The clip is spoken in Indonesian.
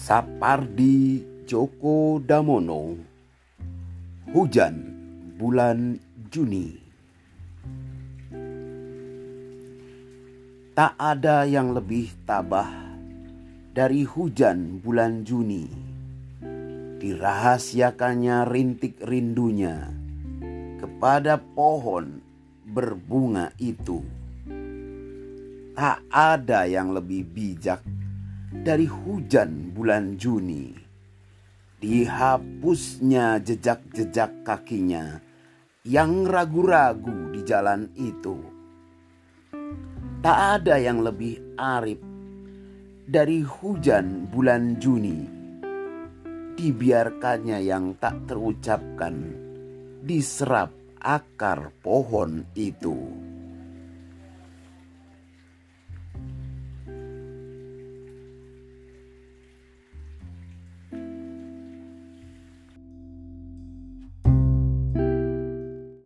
Sapardi Djoko Damono. Hujan bulan Juni. Tak ada yang lebih tabah dari hujan bulan Juni. Dirahasiakannya rintik rindunya kepada pohon berbunga itu. Tak ada yang lebih bijak dari hujan bulan Juni. Dihapusnya jejak-jejak kakinya yang ragu-ragu di jalan itu. Tak ada yang lebih arif dari hujan bulan Juni. Dibiarkannya yang tak terucapkan diserap akar pohon itu.